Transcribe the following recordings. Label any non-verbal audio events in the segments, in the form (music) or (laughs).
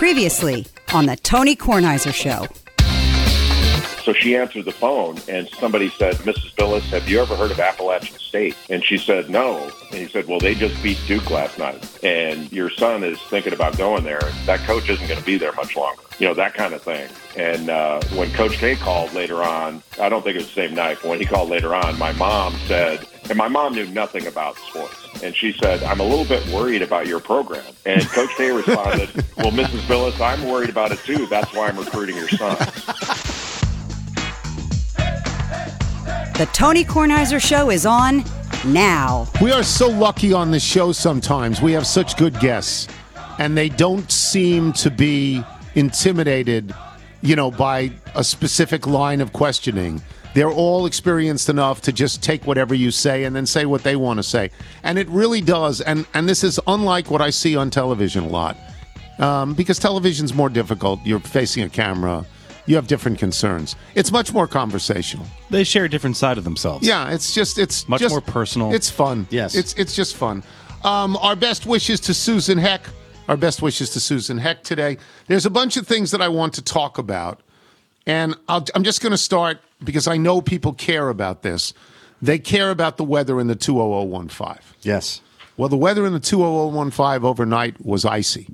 Previously on the Tony Kornheiser Show. So she answered the phone and somebody said, Mrs. Bilas, have you ever heard of Appalachian State? And she said, no. And he said, well, they just beat Duke last night. And your son is thinking about going there. That coach isn't going to be there much longer. You know, that kind of thing. And uh, when Coach K called later on, I don't think it was the same night, but when he called later on, my mom said, and my mom knew nothing about sports. And she said, I'm a little bit worried about your program. And Coach K responded, (laughs) Well, Mrs. Bilas, I'm worried about it too. That's why I'm recruiting your son. The Tony Kornheiser Show is on now. We are so lucky on this show sometimes. We have such good guests, and they don't seem to be intimidated, you know, by a specific line of questioning. They're all experienced enough to just take whatever you say and then say what they want to say. And it really does. And, and this is unlike what I see on television a lot. Um, because television's more difficult. You're facing a camera. You have different concerns. It's much more conversational. They share a different side of themselves. Yeah, it's just it's Much just- more personal. It's fun. Yes. it's it's just fun. Um, our best wishes to Susan Heck. Our best wishes to Susan Heck today. There's a bunch of things that I want to talk about, and I'll, I'm just going to start because I know people care about this. They care about the weather in the 20015. Yes. Well, the weather in the 20015 overnight was icy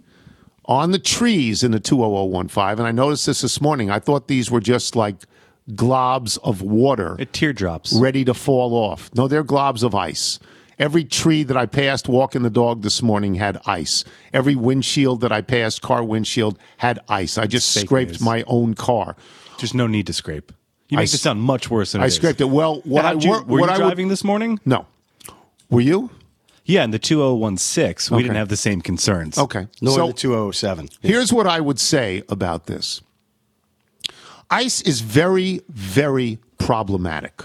on the trees in the 20015. And I noticed this this morning. I thought these were just like globs of water It teardrops. ready to fall off. No, they're globs of ice. Every tree that I passed walking the dog this morning had ice. Every windshield that I passed, car windshield, had ice. I just Fake scraped news. my own car. There's no need to scrape. You make s- this sound much worse than it I is. scraped it. Well, what I you- wor- were what you I would- driving this morning? No. Were you? Yeah, in the 2016, we didn't have the same concerns. Okay. Nor so the 207. Here's what I would say about this ice is very, very problematic.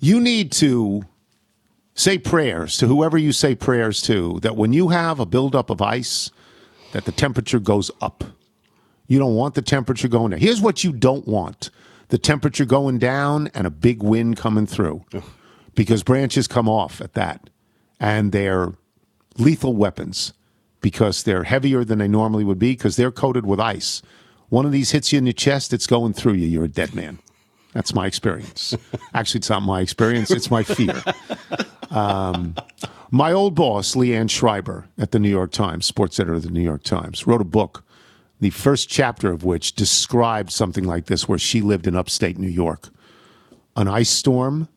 You need to say prayers to whoever you say prayers to that when you have a buildup of ice, that the temperature goes up. You don't want the temperature going down. Here's what you don't want the temperature going down and a big wind coming through because branches come off at that and they're lethal weapons because they're heavier than they normally would be because they're coated with ice. One of these hits you in the chest, it's going through you. You're a dead man. That's my experience. (laughs) Actually, it's not my experience, it's my fear. Um, my old boss, Le Anne Schreiber at the New York Times, sports editor of the New York Times, wrote a book, the first chapter of which described something like this, where she lived in upstate New York. An ice storm,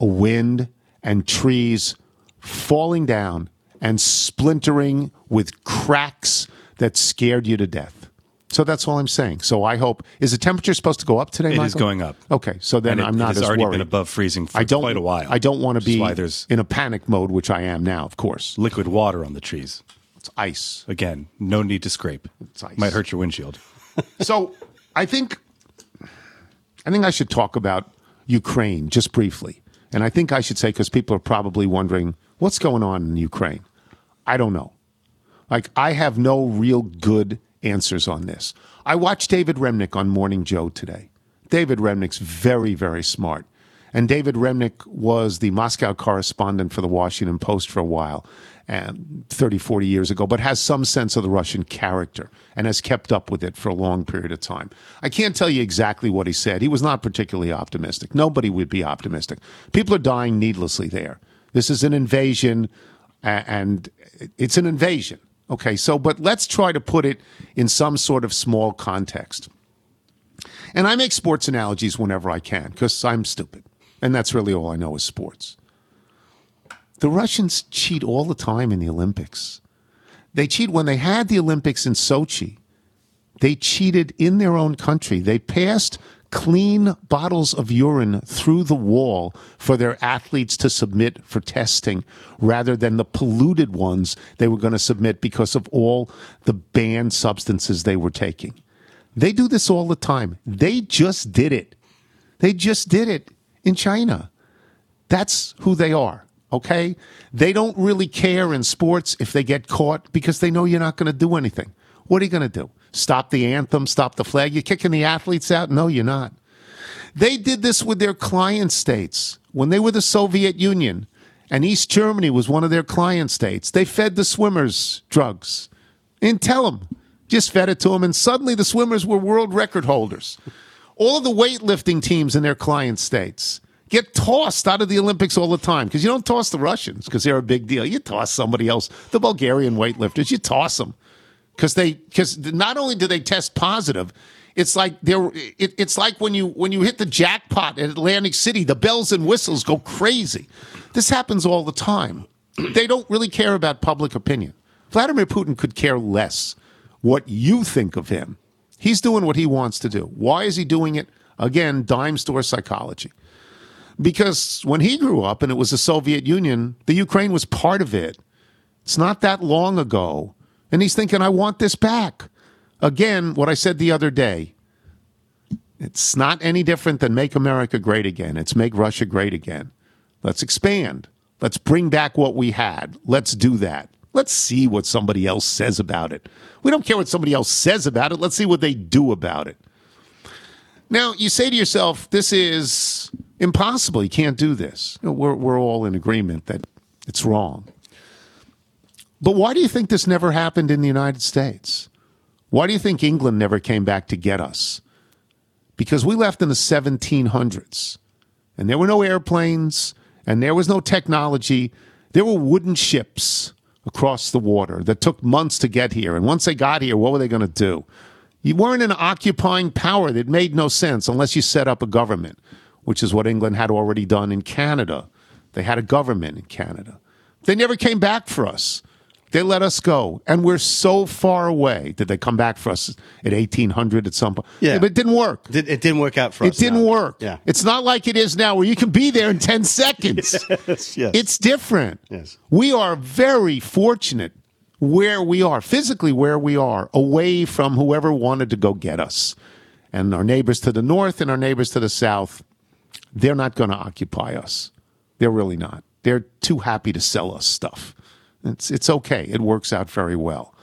a wind, and trees falling down and splintering with cracks that scared you to death. So that's all I'm saying. So I hope is the temperature supposed to go up today? It is Michael? going up. Okay, so then it- I'm not it has as already worried. been above freezing for I don't, quite a while. I don't want to be in a panic mode, which I am now. Of course, liquid water on the trees. It's ice. Again, no need to scrape. It's ice. Might hurt your windshield. (laughs) So I think I think I should talk about Ukraine just briefly, and I think I should say because people are probably wondering what's going on in Ukraine. I don't know. Like I have no real good answers on this. I watched David Remnick on Morning Joe today. David Remnick's very very smart. And David Remnick was the Moscow correspondent for the Washington Post for a while, um, 30, 40 years ago, but has some sense of the Russian character and has kept up with it for a long period of time. I can't tell you exactly what he said. He was not particularly optimistic. Nobody would be optimistic. People are dying needlessly there. This is an invasion, and it's an invasion. Okay, so, but let's try to put it in some sort of small context. And I make sports analogies whenever I can because I'm stupid. And that's really all I know is sports. The Russians cheat all the time in the Olympics. They cheat when they had the Olympics in Sochi. They cheated in their own country. They passed clean bottles of urine through the wall for their athletes to submit for testing rather than the polluted ones they were going to submit because of all the banned substances they were taking. They do this all the time. They just did it. They just did it in China. That's who they are, okay? They don't really care in sports if they get caught because they know you're not going to do anything. What are you going to do? Stop the anthem, stop the flag? You're kicking the athletes out? No, you're not. They did this with their client states. When they were the Soviet Union and East Germany was one of their client states, they fed the swimmers drugs. And tell them, Just fed it to them, and suddenly the swimmers were world record holders. All the weightlifting teams in their client states get tossed out of the Olympics all the time because you don't toss the Russians because they're a big deal. You toss somebody else, the Bulgarian weightlifters, you toss them because they because not only do they test positive, it's like they're it, it's like when you when you hit the jackpot at Atlantic City, the bells and whistles go crazy. This happens all the time. (clears throat) they don't really care about public opinion. Vladimir Putin could care less what you think of him. He's doing what he wants to do. Why is he doing it? Again, dime store psychology. Because when he grew up and it was the Soviet Union, the Ukraine was part of it. It's not that long ago. And he's thinking, I want this back. Again, what I said the other day it's not any different than make America great again. It's make Russia great again. Let's expand. Let's bring back what we had. Let's do that. Let's see what somebody else says about it. We don't care what somebody else says about it. Let's see what they do about it. Now, you say to yourself, this is impossible. You can't do this. We're, we're all in agreement that it's wrong. But why do you think this never happened in the United States? Why do you think England never came back to get us? Because we left in the 1700s and there were no airplanes and there was no technology. There were wooden ships across the water that took months to get here. And once they got here, what were they going to do? You weren't an occupying power that made no sense unless you set up a government, which is what England had already done in Canada. They had a government in Canada. They never came back for us. They let us go, and we're so far away. Did they come back for us at eighteen hundred at some point? Yeah. but it didn't work. It, didn't work out for It us. It didn't no. work. Yeah. It's not like it is now where you can be there in 10 (laughs) seconds. yes. yes. It's different. Yes. We are very fortunate where we are, physically where we are, away from whoever wanted to go get us. And our neighbors to the north and our neighbors to the south, they're not going to occupy us. They're really not. They're too happy to sell us stuff. It's, it's okay. It works out very well.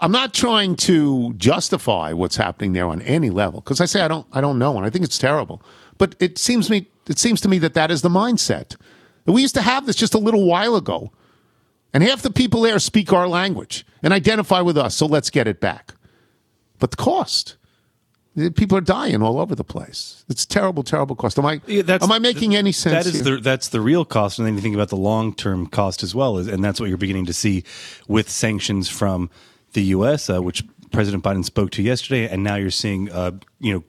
I'm not trying to justify what's happening there on any level because I say I don't I don't know and I think it's terrible. But it seems me it seems to me that that is the mindset. We used to have this just a little while ago, and half the people there speak our language and identify with us. So let's get it back. But the cost. People are dying all over the place. It's terrible, terrible cost. Am I? Yeah, am I making any sense? That is here? the that's the real cost, and then you think about the long term cost as well, is- and that's what you're beginning to see with sanctions from the U.S., uh, which President Biden spoke to yesterday, and now you're seeing, uh, you know.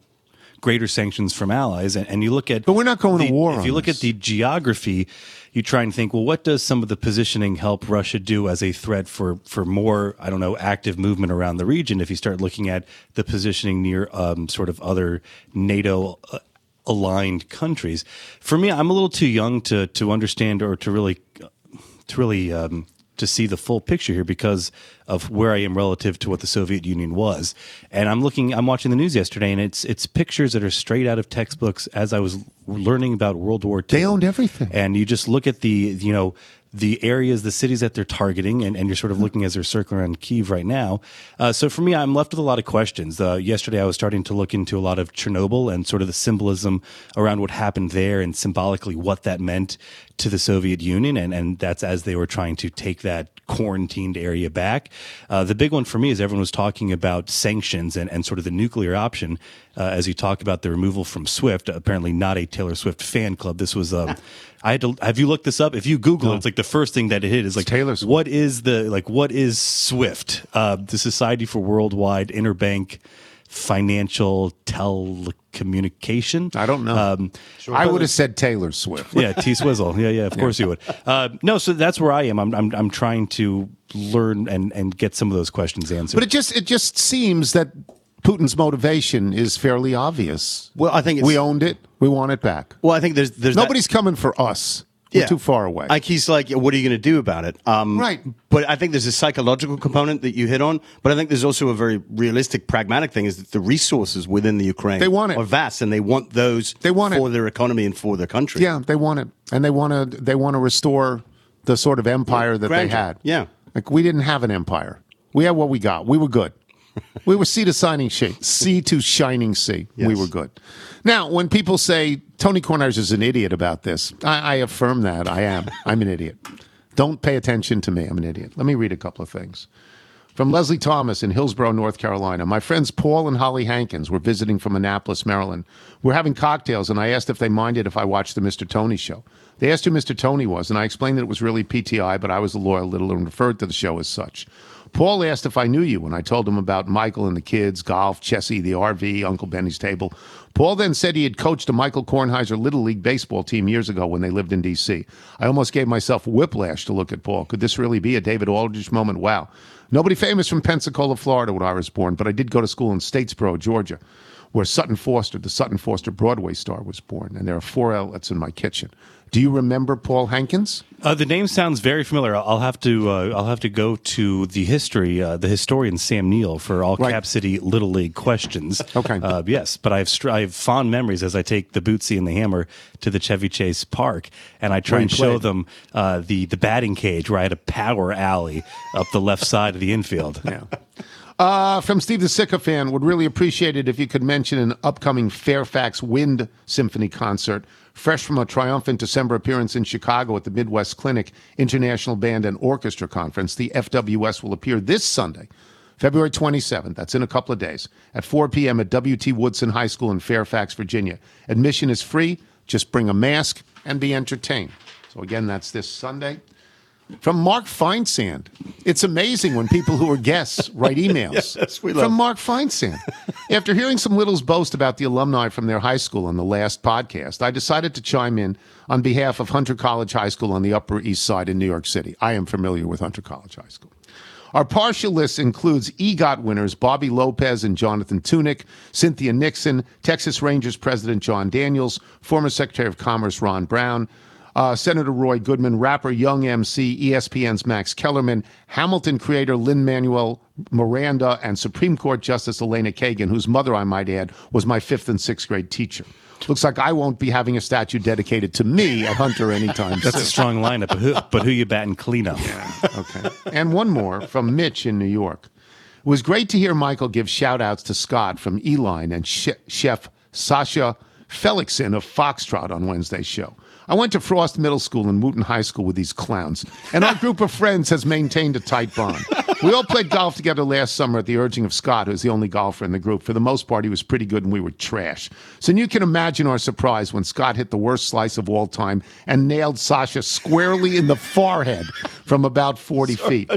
Greater sanctions from allies, and, and you look at. But we're not going to war If you look this. at the geography, you try and think, well, what does some of the positioning help Russia do as a threat for for more, I don't know, active movement around the region? If you start looking at the positioning near um, sort of other NATO uh, aligned countries, for me, I'm a little too young to to understand or to really to really um, to see the full picture here because of where I am relative to what the Soviet Union was. And I'm looking, I'm watching the news yesterday, and it's it's pictures that are straight out of textbooks. As I was learning about World War II, They owned everything. and you just look at the you know the areas, the cities that they're targeting, and, and you're sort of looking as they're circling around Kiev right now. Uh, so for me, I'm left with a lot of questions. Uh, yesterday, I was starting to look into a lot of Chernobyl and sort of the symbolism around what happened there, and symbolically what that meant to the Soviet Union, and and that's as they were trying to take that quarantined area back. Uh, the big one for me is everyone was talking about sanctions and, and sort of the nuclear option uh, as you talk about the removal from SWIFT. Apparently, not a Taylor Swift fan club. This was. Um, I had to. Have you looked this up? If you Google it, it's like the first thing that it hit is like Taylor Swift. What is the like? What is SWIFT? Uh, the Society for Worldwide Interbank Financial Telecommunication. I don't know. Um, I would have said Taylor Swift. yeah, T Swizzle. Yeah, yeah, of course you would. Uh, no, so that's where I am. I'm, I'm, I'm trying to learn and, and get some of those questions answered. But it just it just seems that Putin's motivation is fairly obvious. Well, I think it's, we owned it. We want it back. Well, I think there's there's that- Nobody's coming for us. We're too far away. Like he's like, what are you going to do about it? Um, Right. But I think there's a psychological component that you hit on. But I think there's also a very realistic, pragmatic thing: is that the resources within the Ukraine They want it. are vast, and they want those. They want it. for their economy and for their country. yeah, they want it, and they want to they want to restore the sort of empire that they had. Yeah. like we didn't have an empire. We had what we got. We were good. (laughs) we were sea to shining sea, sea to shining sea. We were good. Now, when people say Tony Corners is an idiot about this, I, I affirm that I am. I'm an idiot. Don't pay attention to me. I'm an idiot. Let me read a couple of things. From Leslie Thomas in Hillsborough, North Carolina. My friends Paul and Holly Hankins were visiting from Annapolis, Maryland. We're having cocktails, and I asked if they minded if I watched the Mr. Tony show. They asked who Mr. Tony was, and I explained that it was really PTI, but I was a loyal little and referred to the show as such. Paul asked if I knew you, and I told him about Michael and the kids, golf, Chessie, the RV, Uncle Benny's table. Paul then said he had coached a Michael Kornheiser Little League baseball team years ago when they lived in D.C. I almost gave myself whiplash to look at Paul. Could this really be a David Aldrich moment? Wow. Nobody famous from Pensacola, Florida, when I was born, but I did go to school in Statesboro, Georgia, where Sutton Foster, the Sutton Foster Broadway star, was born. And there are four outlets in my kitchen. Do you remember Paul Hankins? Uh, the name sounds very familiar. I'll have to uh, I'll have to go to the history, uh, the historian Sam Neill for all Right. Cap City Little League questions. Okay. Uh, yes, but I have str- I have fond memories as I take the Bootsy and the Hammer to the Chevy Chase Park, and I try Where and show them uh, the the batting cage where I had a power alley up the left side of the infield. (laughs) Yeah. Uh, from Steve the Sycophant, would really appreciate it if you could mention an upcoming Fairfax Wind Symphony concert, fresh from a triumphant December appearance in Chicago at the Midwest Clinic International Band and Orchestra Conference. The FWS will appear this Sunday, February 27th. That's in a couple of days at 4 p.m. at W.T. Woodson High School in Fairfax, Virginia. Admission is free. Just bring a mask and be entertained. So again, that's this Sunday. From Mark Feinsand. It's amazing when people who are guests (laughs) write emails. Yes, From Mark Feinsand. After hearing some littles boast about the alumni from their high school on the last podcast, I decided to chime in on behalf of Hunter College High School on the Upper East Side in New York City. I am familiar with Hunter College High School. Our partial list includes EGOT winners Bobby Lopez and Jonathan Tunick, Cynthia Nixon, Texas Rangers President Jon Daniels, former Secretary of Commerce Ron Brown, uh, Senator Roy Goodman, rapper Young MC, ESPN's Max Kellerman, Hamilton creator Lin-Manuel Miranda, and Supreme Court Justice Elena Kagan, whose mother, I might add, was my fifth and sixth grade teacher. Looks like I won't be having a statue dedicated to me at Hunter anytime soon. That's soon. a strong lineup, but who, but who you batting clean up? Okay. And one more from Mitch in New York. It was great to hear Michael give shout outs to Scott from Elon and che- chef Sasha Felikson of Foxtrot on Wednesday's show. I went to Frost Middle School and Wootton High School with these clowns, and our group of friends has maintained a tight bond. We all played golf together last summer at the urging of Scott, who's the only golfer in the group. For the most part, he was pretty good and we were trash. So you can imagine our surprise when Scott hit the worst slice of all time and nailed Sasha squarely in the forehead from about 40 feet.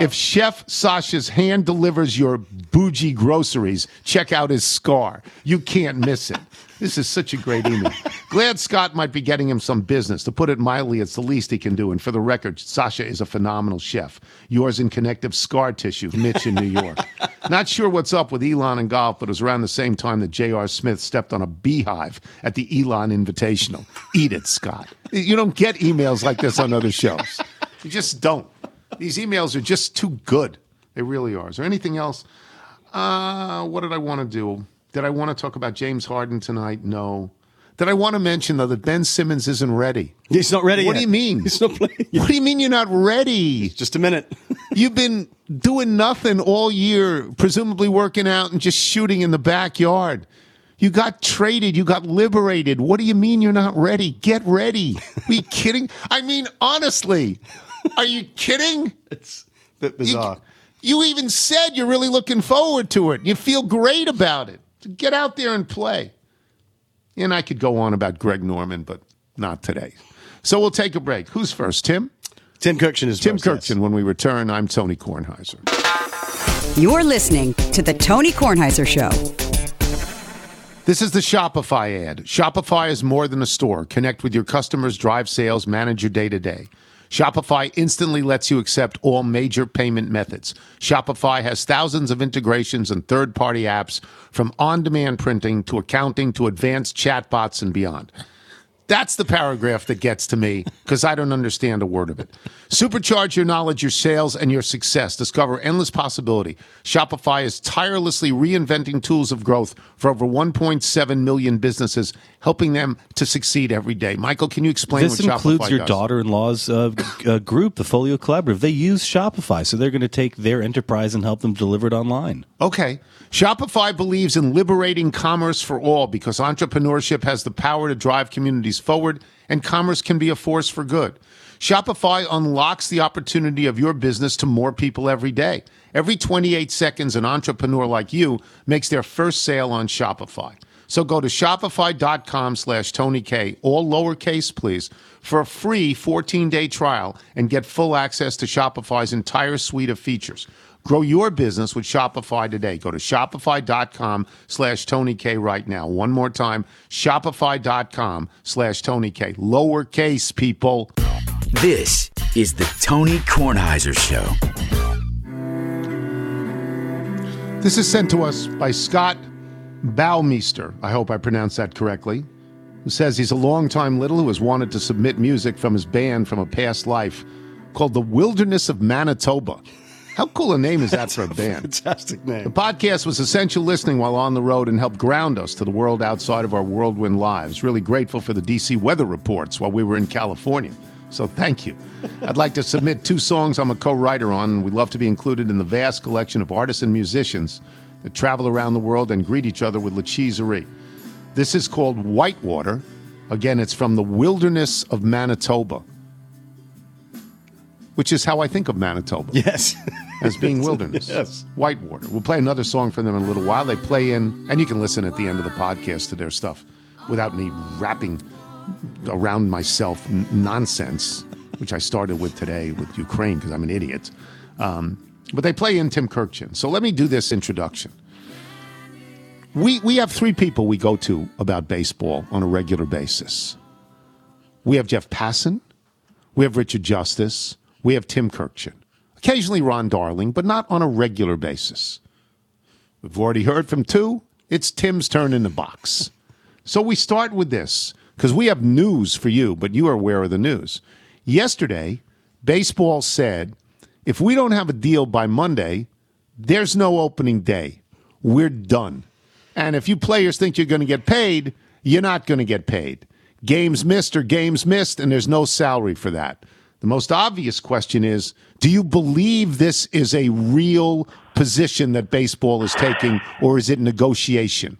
If Chef Sasha's hand delivers your bougie groceries, check out his scar. You can't miss it. This is such a great email. Glad Scott might be getting him some business. To put it mildly, it's the least he can do. And for the record, Sasha is a phenomenal chef. Yours in connective scar tissue, Mitch in New York. (laughs) Not sure what's up with Elon and golf, but it was around the same time that J.R. Smith stepped on a beehive at the Elon Invitational. Eat it, Scott. You don't get emails like this on other shows. You just don't. These emails are just too good. They really are. Is there anything else? Uh, what did I want to do? Did I want to talk about James Harden tonight? No. Did I want to mention though that Ben Simmons isn't ready? He's not ready What yet. do you mean? He's not playing. What do you mean you're not ready? Just a minute. (laughs) You've been doing nothing all year, presumably working out and just shooting in the backyard. You got traded. You got liberated. What do you mean you're not ready? Get ready. Are you (laughs) kidding? I mean, honestly, are you kidding? It's a bit You, bizarre. you even said you're really looking forward to it. You feel great about it. Get out there and play. And I could go on about Greg Norman, but not today. So we'll take a break. Who's first? Tim? Tim Kurkjian is Tim first, yes. When we return, I'm Tony Kornheiser. You're listening to The Tony Kornheiser Show. This is the Shopify ad. Shopify is more than a store. Connect with your customers, drive sales, manage your day to day. Shopify instantly lets you accept all major payment methods. Shopify has thousands of integrations and third party apps from on demand printing to accounting to advanced chatbots and beyond. That's the paragraph that gets to me because I don't understand a word of it. Supercharge your knowledge, your sales, and your success. Discover endless possibility. Shopify is tirelessly reinventing tools of growth for over 1.7 million businesses, helping them to succeed every day. Michael, can you explain This what includes Shopify your does? daughter-in-law's uh, uh, group, the Folio Collaborative. They use Shopify, so they're going to take their enterprise and help them deliver it online. Okay. Shopify believes in liberating commerce for all because entrepreneurship has the power to drive communities forward and commerce can be a force for good. Shopify unlocks the opportunity of your business to more people every day. Every 28 seconds, an entrepreneur like you makes their first sale on Shopify. So go to shopify.com slash Tony K, all lowercase, please, for a free 14 day trial and get full access to Shopify's entire suite of features. Grow your business with Shopify today. Go to shopify.com slash Tony K right now. One more time, shopify.com slash Tony K. Lowercase, people. This is the Tony Kornheiser Show. This is sent to us by Scott Baumeister. I hope I pronounced that correctly. Who says he's a longtime little who has wanted to submit music from his band from a past life called The Wilderness of Manitoba. How cool a name is that for a band? Fantastic name. The podcast was essential listening while on the road and helped ground us to the world outside of our whirlwind lives. Really grateful for the DC weather reports while we were in California. So thank you. I'd like to submit two songs I'm a co writer on, and we'd love to be included in the vast collection of artists and musicians that travel around the world and greet each other with La Cheeserie. This is called Whitewater. Again, it's from the wilderness of Manitoba, which is how I think of Manitoba (laughs) Yes. as being (laughs) wilderness. Yes. Whitewater. We'll play another song from them in a little while. They play in, and you can listen at the end of the podcast to their stuff without me wrapping around myself n- nonsense, which I started with today with Ukraine because I'm an idiot. Um, but they play in Tim Kurkjian. So let me do this introduction. We, we have three people we go to about baseball on a regular basis. We have Jeff Passan, we have Richard Justice, we have Tim Kurkjian. Occasionally Ron Darling, but not on a regular basis. We've already heard from two. It's Tim's turn in the box. So we start with this because we have news for you, but you are aware of the news. Yesterday, baseball said if we don't have a deal by Monday, there's no opening day. We're done. And if you players think you're going to get paid, you're not going to get paid. Games missed or games missed, and there's no salary for that. The most obvious question is do you believe this is a real position that baseball is taking, or is it negotiation?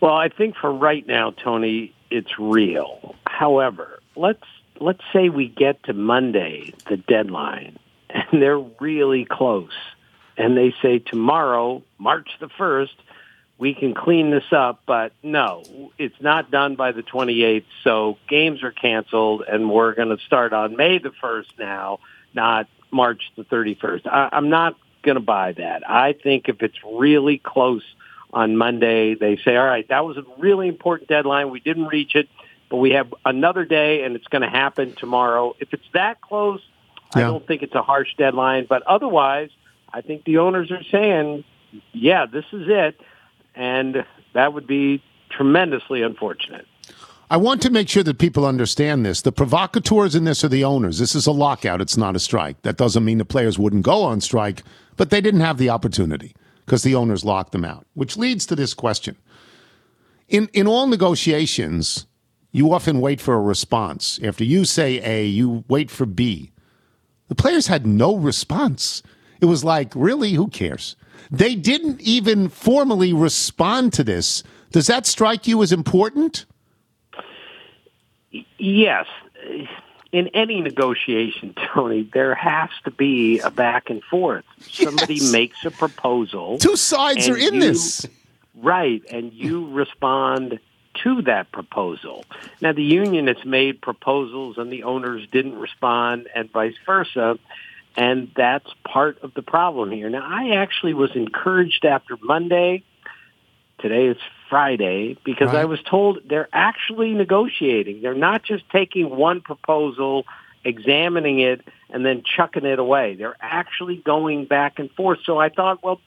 Well, I think for right now, Tony, it's real. However, let's let's say we get to Monday, the deadline, and they're really close, and they say tomorrow, March the first, we can clean this up. But no, it's not done by the 28th, so games are canceled, and we're going to start on May the first now, not March the 31st. I, I'm not going to buy that. I think if it's really close on Monday. They say, all right, that was a really important deadline. We didn't reach it, but we have another day and it's going to happen tomorrow. If it's that close, I don't think it's a harsh deadline. But otherwise, I think the owners are saying, yeah, this is it. And that would be tremendously unfortunate. I want to make sure that people understand this. The provocateurs in this are the owners. This is a lockout. It's not a strike. That doesn't mean the players wouldn't go on strike, but they didn't have the opportunity because the owners locked them out, which leads to this question. In, in all negotiations, you often wait for a response. After you say A, you wait for B. The players had no response. It was like, really, who cares? They didn't even formally respond to this. Does that strike you as important? Yes. In any negotiation, Tony, there has to be a back and forth. Somebody makes a proposal. Two sides are in you- this. Right, and you respond to that proposal. Now, the union has made proposals and the owners didn't respond, and vice versa. And that's part of the problem here. Now, I actually was encouraged after Monday. Today is Friday because I was told they're actually negotiating. They're not just taking one proposal, examining it, and then chucking it away. They're actually going back and forth. So I thought, well,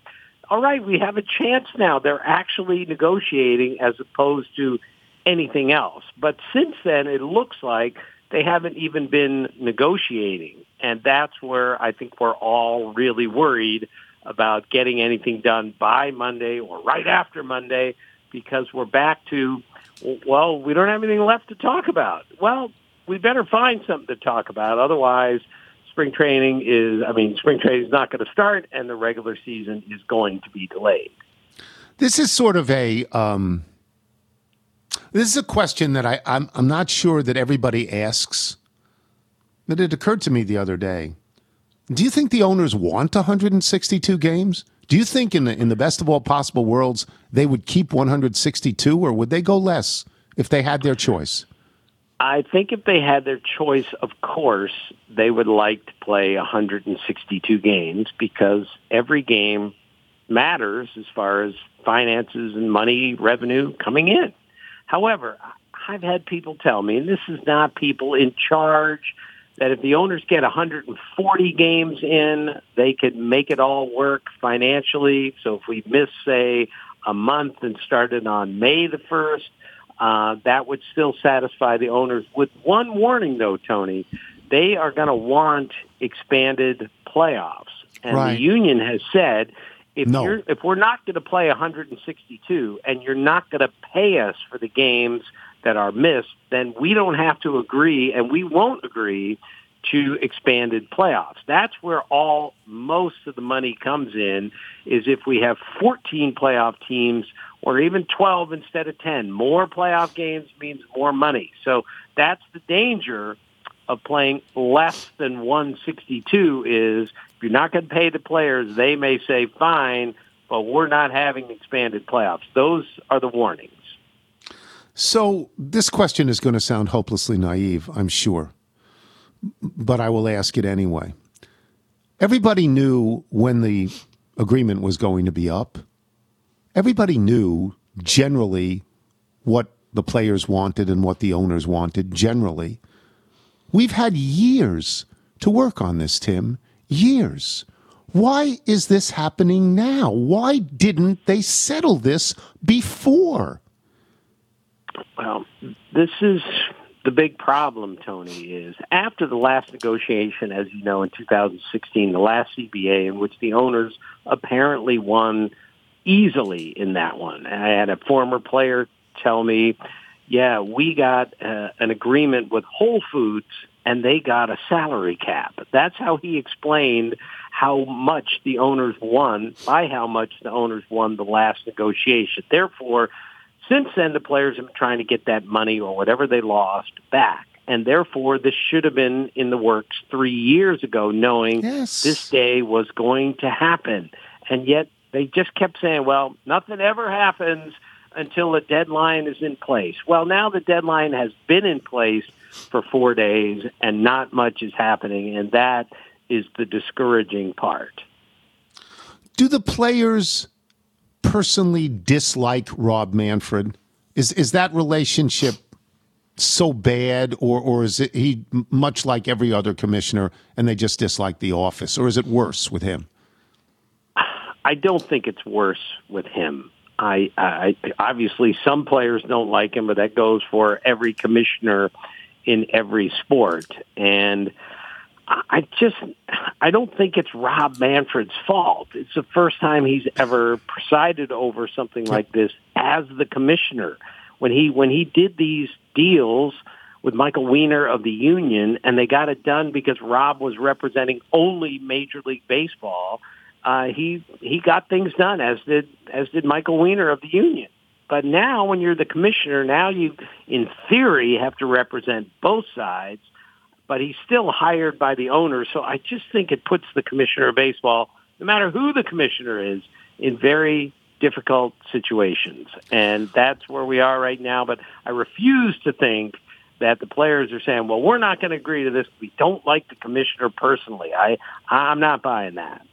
all right, we have a chance now. They're actually negotiating as opposed to anything else. But since then, it looks like they haven't even been negotiating. And that's where I think we're all really worried about getting anything done by Monday or right after Monday because we're back to, well, we don't have anything left to talk about. Well, we better find something to talk about. Otherwise, spring training is, I mean, spring training is not going to start and the regular season is going to be delayed. This is sort of a um, this is a question that I, I'm I'm not sure that everybody asks But it occurred to me the other day. Do you think the owners want 162 games? Do you think in the in the best of all possible worlds they would keep 162 or would they go less if they had their choice? I think if they had their choice, of course, they would like to play 162 games because every game matters as far as finances and money revenue coming in. However, I've had people tell me, and this is not people in charge, that if the owners get 140 games in, they could make it all work financially. So if we miss, say, a month and started on May the 1st, uh, that would still satisfy the owners. With one warning, though, Tony, they are going to want expanded playoffs. And Right. the union has said if No. you're if we're not going to play 162 and you're not going to pay us for the games that are missed, then we don't have to agree and we won't agree to expanded playoffs. That's where all most of the money comes in is if we have 14 playoff teams or even 12 instead of 10. More playoff games means more money. So that's the danger of playing less than 162 is if you're not going to pay the players, they may say fine, but we're not having expanded playoffs. Those are the warnings. So this question is going to sound hopelessly naive, I'm sure, but I will ask it anyway. Everybody knew when the agreement was going to be up. Everybody knew generally what the players wanted and what the owners wanted generally. We've had years to work on this, Tim. Years. Why is this happening now? Why didn't they settle this before? Well, this is the big problem, Tony, is after the last negotiation, as you know, in 2016, the last CBA in which the owners apparently won easily in that one. I had a former player tell me, yeah, we got uh, an agreement with Whole Foods and they got a salary cap. That's how he explained how much the owners won, by how much the owners won the last negotiation. Therefore, since then, the players have been trying to get that money or whatever they lost back. And therefore, this should have been in the works three years ago, knowing Yes. this day was going to happen. And yet they just kept saying, well, nothing ever happens until a deadline is in place. Well, now the deadline has been in place for four days and not much is happening. And that is the discouraging part. do the players personally dislike Rob Manfred? Is is that relationship so bad, or or is it he much like every other commissioner, and they just dislike the office, or is it worse with him? I don't think it's worse with him. I, I obviously some players don't like him, but that goes for every commissioner in every sport. And I just I don't think it's Rob Manfred's fault. It's the first time he's ever presided over something like this as the commissioner. When he when he did these deals with Michael Weiner of the union, and they got it done because Rob was representing only Major League Baseball. Uh, he he got things done as did as did Michael Weiner of the union. But now, when you're the commissioner, now you, in theory, have to represent both sides. But he's still hired by the owner, so I just think it puts the commissioner of baseball, no matter who the commissioner is, in very difficult situations. And that's where we are right now. But I refuse to think that the players are saying, "Well, we're not going to agree to this. We don't like the commissioner personally." I I'm not buying that.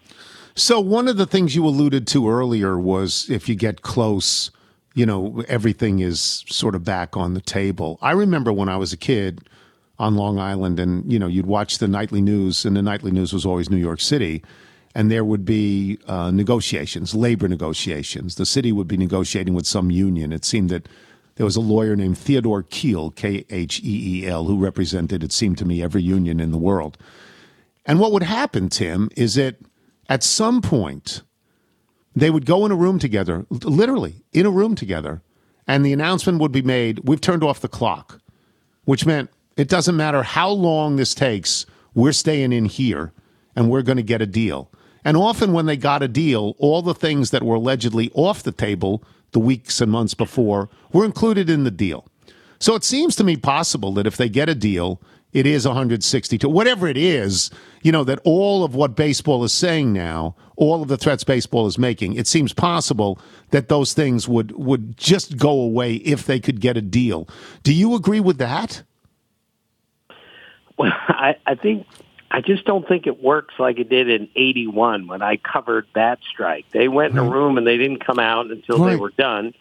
So one of the things you alluded to earlier was if you get close, you know, everything is sort of back on the table. I remember when I was a kid on Long Island and, you know, you'd watch the nightly news and the nightly news was always New York City and there would be uh, negotiations, labor negotiations. The city would be negotiating with some union. It seemed that there was a lawyer named Theodore Kheel, K H E E L, who represented, it seemed to me, every union in the world. And what would happen, Tim, is that at some point they would go in a room together, literally in a room together, and the announcement would be made we've turned off the clock, which meant it doesn't matter how long this takes, we're staying in here and we're going to get a deal. And often when they got a deal, all the things that were allegedly off the table the weeks and months before were included in the deal. So it seems to me possible that if they get a deal, it is 162, whatever it is, you know, that all of what baseball is saying now, all of the threats baseball is making, it seems possible that those things would, would just go away if they could get a deal. Do you agree with that? Well, I, I think I just don't think it works like it did in '81 when I covered that strike. They went in a room and they didn't come out until they were done.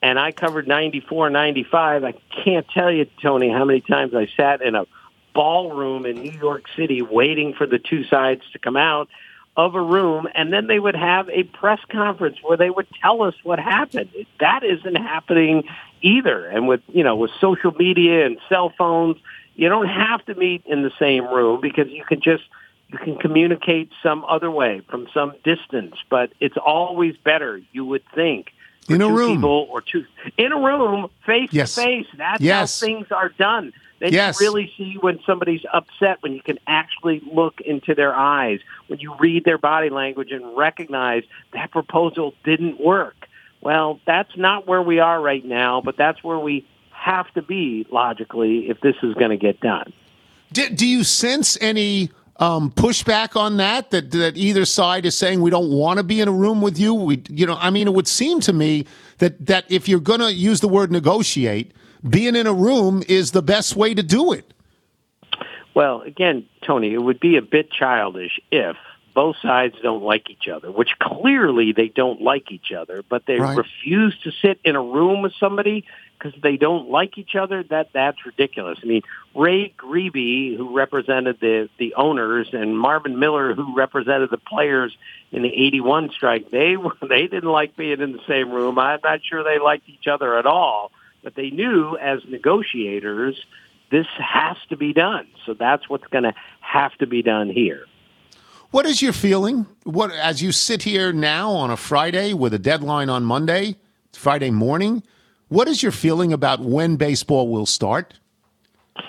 And I covered '94, '95. I can't tell you, Tony, how many times I sat in a ballroom in New York City waiting for the two sides to come out of a room, and then they would have a press conference where they would tell us what happened. That isn't happening either. And with you know with social media and cell phones, you don't have to meet in the same room because you can just you can communicate some other way from some distance. But it's always better, you would think, In a room. people or two in a room, face Yes. to face. That's Yes. how things are done. Then Yes. you really see when somebody's upset, when you can actually look into their eyes, when you read their body language and recognize that proposal didn't work. Well, that's not where we are right now, but that's where we have to be logically if this is going to get done. Do, do you sense any um, pushback on that, that? That either side is saying we don't want to be in a room with you? We, you know, I mean, it would seem to me that that if you're going to use the word negotiate, being in a room is the best way to do it. Well, again, Tony, it would be a bit childish if both sides don't like each other, which clearly they don't like each other, but they Right. refuse to sit in a room with somebody because they don't like each other. That that's ridiculous. I mean, Ray Grebey, who represented the the owners, and Marvin Miller, who represented the players in the '81 strike, they were (laughs) they didn't like being in the same room. I'm not sure they liked each other at all, but they knew as negotiators this has to be done. So that's what's going to have to be done here. What is your feeling? What as you sit here now on a Friday with a deadline on Monday, Friday morning? What is your feeling about when baseball will start? All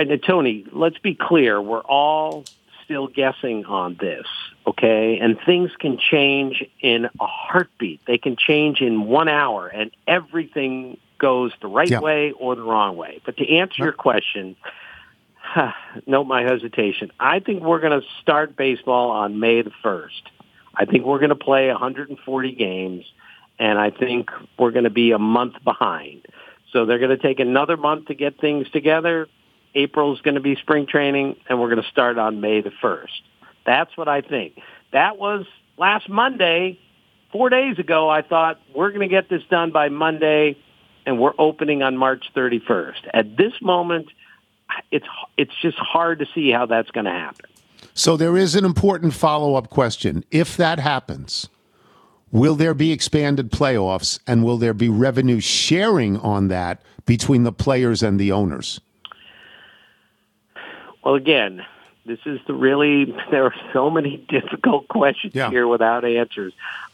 right, now, Tony, let's be clear. We're all still guessing on this, okay? And things can change in a heartbeat. They can change in one hour, and everything goes the right Yeah. way or the wrong way. But to answer your question, note my hesitation. I think we're going to start baseball on May the 1st. I think we're going to play 140 games, and I think we're going to be a month behind. So they're going to take another month to get things together. April's going to be spring training, and we're going to start on May the 1st. That's what I think. That was last Monday. Four days ago, I thought we're going to get this done by Monday, and we're opening on March 31st. At this moment, it's it's just hard to see how that's going to happen. So there is an important follow-up question. If that happens, will there be expanded playoffs and will there be revenue sharing on that between the players and the owners? Well, again, this is the really (laughs) there are so many (laughs) difficult questions Yeah. here without answers.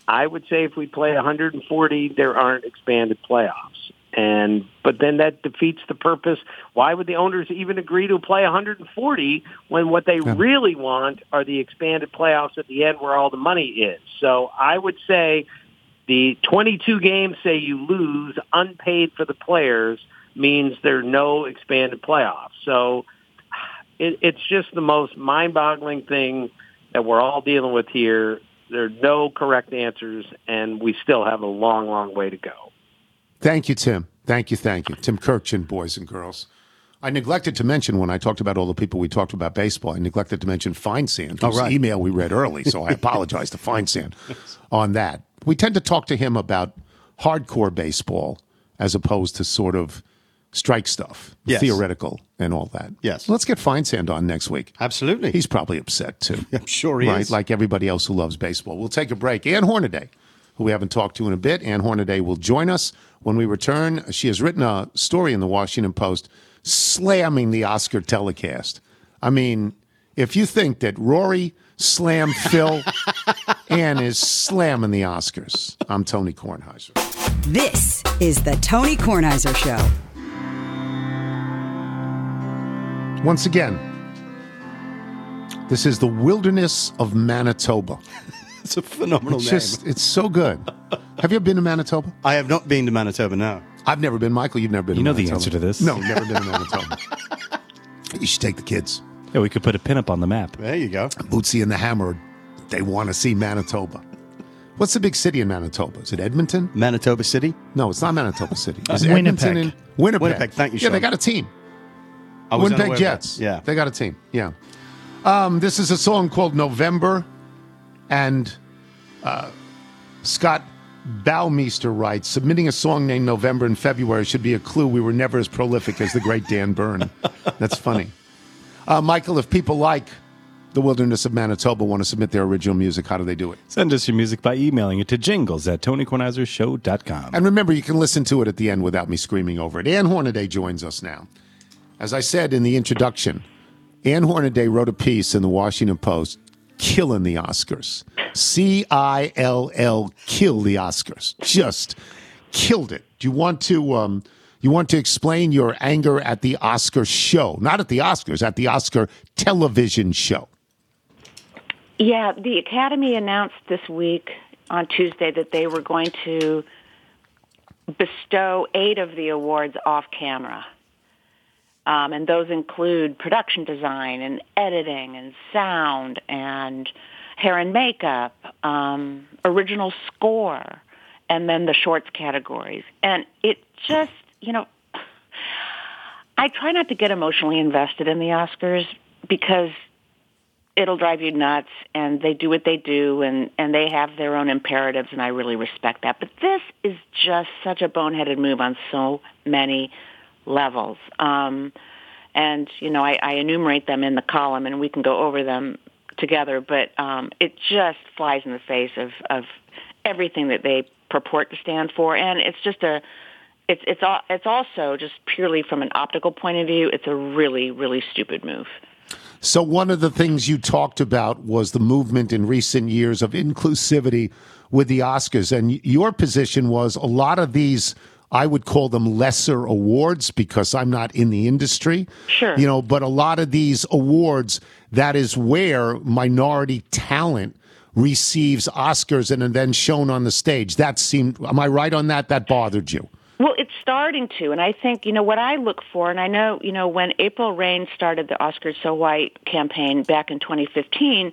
I would say if we play 140, there aren't expanded playoffs. And but then that defeats the purpose. Why would the owners even agree to play 140 when what they really want are the expanded playoffs at the end where all the money is? So I would say the 22 games say you lose unpaid for the players means there are no expanded playoffs. So it, it's just the most mind-boggling thing that we're all dealing with here. There are no correct answers, and we still have a long, long way to go. Thank you, Tim. Thank you, thank you. Tim Kurkjian, boys and girls. I neglected to mention when I talked about all the people we talked about baseball, I neglected to mention Feinsand, oh, whose right. email we read early, so I (laughs) apologize to Feinsand on that. We tend to talk to him about hardcore baseball as opposed to sort of strike stuff, Yes. theoretical and all that. Yes. Let's get Feinsand on next week. Absolutely. He's probably upset too. (laughs) I'm sure he right, is. like everybody else who loves baseball. We'll take a break. Ann Hornaday, who we haven't talked to in a bit, Ann Hornaday will join us when we return. She has written a story in the Washington Post slamming the Oscar telecast. I mean, if you think that Rory slammed (laughs) Phil, Ann is slamming the Oscars. I'm Tony Kornheiser. This is the Tony Kornheiser Show. Once again, this is the wilderness of Manitoba. (laughs) It's a phenomenal It's name. just, it's so good. Have you ever been to Manitoba? I have not been to Manitoba now. I've never been. Michael, you've never been. You to know the answer to this. No, never been to Manitoba. You should take the kids. Yeah, we could put a pin up on the map. There you go. Bootsy and the Hammer, they want to see Manitoba. What's the big city in Manitoba? Is it Edmonton? Manitoba City. No, it's not Manitoba City. Is Uh, it Winnipeg. Edmonton and Winnipeg. Winnipeg, thank you, Yeah, they got a team. I was Winnipeg unaware of that. Jets. Yeah. They got a team. Yeah. Um, this is a song called November, and uh, Scott Baumeister writes Submitting a song named November in February should be a clue we were never as prolific as the great Dan Byrne. That's funny. Uh, Michael, if people like the wilderness of Manitoba want to submit their original music, how do they do it? Send us your music by emailing it to jingles at TonyKornheiserShow.com. And remember, you can listen to it at the end without me screaming over it. Ann Hornaday joins us now. As I said in the introduction, Ann Hornaday wrote a piece in the Washington Post killing the Oscars. C I L L, kill the Oscars. Just killed it. Do you want to? Um, you want to explain your anger at the Oscar show, not at the Oscars, at the Oscar television show. Yeah, the Academy announced this week on Tuesday that they were going to bestow eight of the awards off camera. Um, and those include production design and editing and sound and hair and makeup, um, original score, and then the shorts categories. And it just, you know, I try not to get emotionally invested in the Oscars because it'll drive you nuts and they do what they do and and they have their own imperatives and I really respect that. But this is just such a boneheaded move on so many levels. Um and you know, I, I enumerate them in the column and we can go over them together, but um it just flies in the face of, of everything that they purport to stand for and it's just a it's it's al- it's also just purely from an optical point of view, it's a really really stupid move. So, one of the things you talked about was the movement in recent years of inclusivity with the Oscars. And your position was a lot of these, I would call them lesser awards because I'm not in the industry. Sure. You know, but a lot of these awards, that is where minority talent receives Oscars and are then shown on the stage. That seemed, am I right on that? That bothered you. Well, it's starting to, and I think you know what I look for, and I know you know when April Reign started the Oscars So White campaign back in 2015,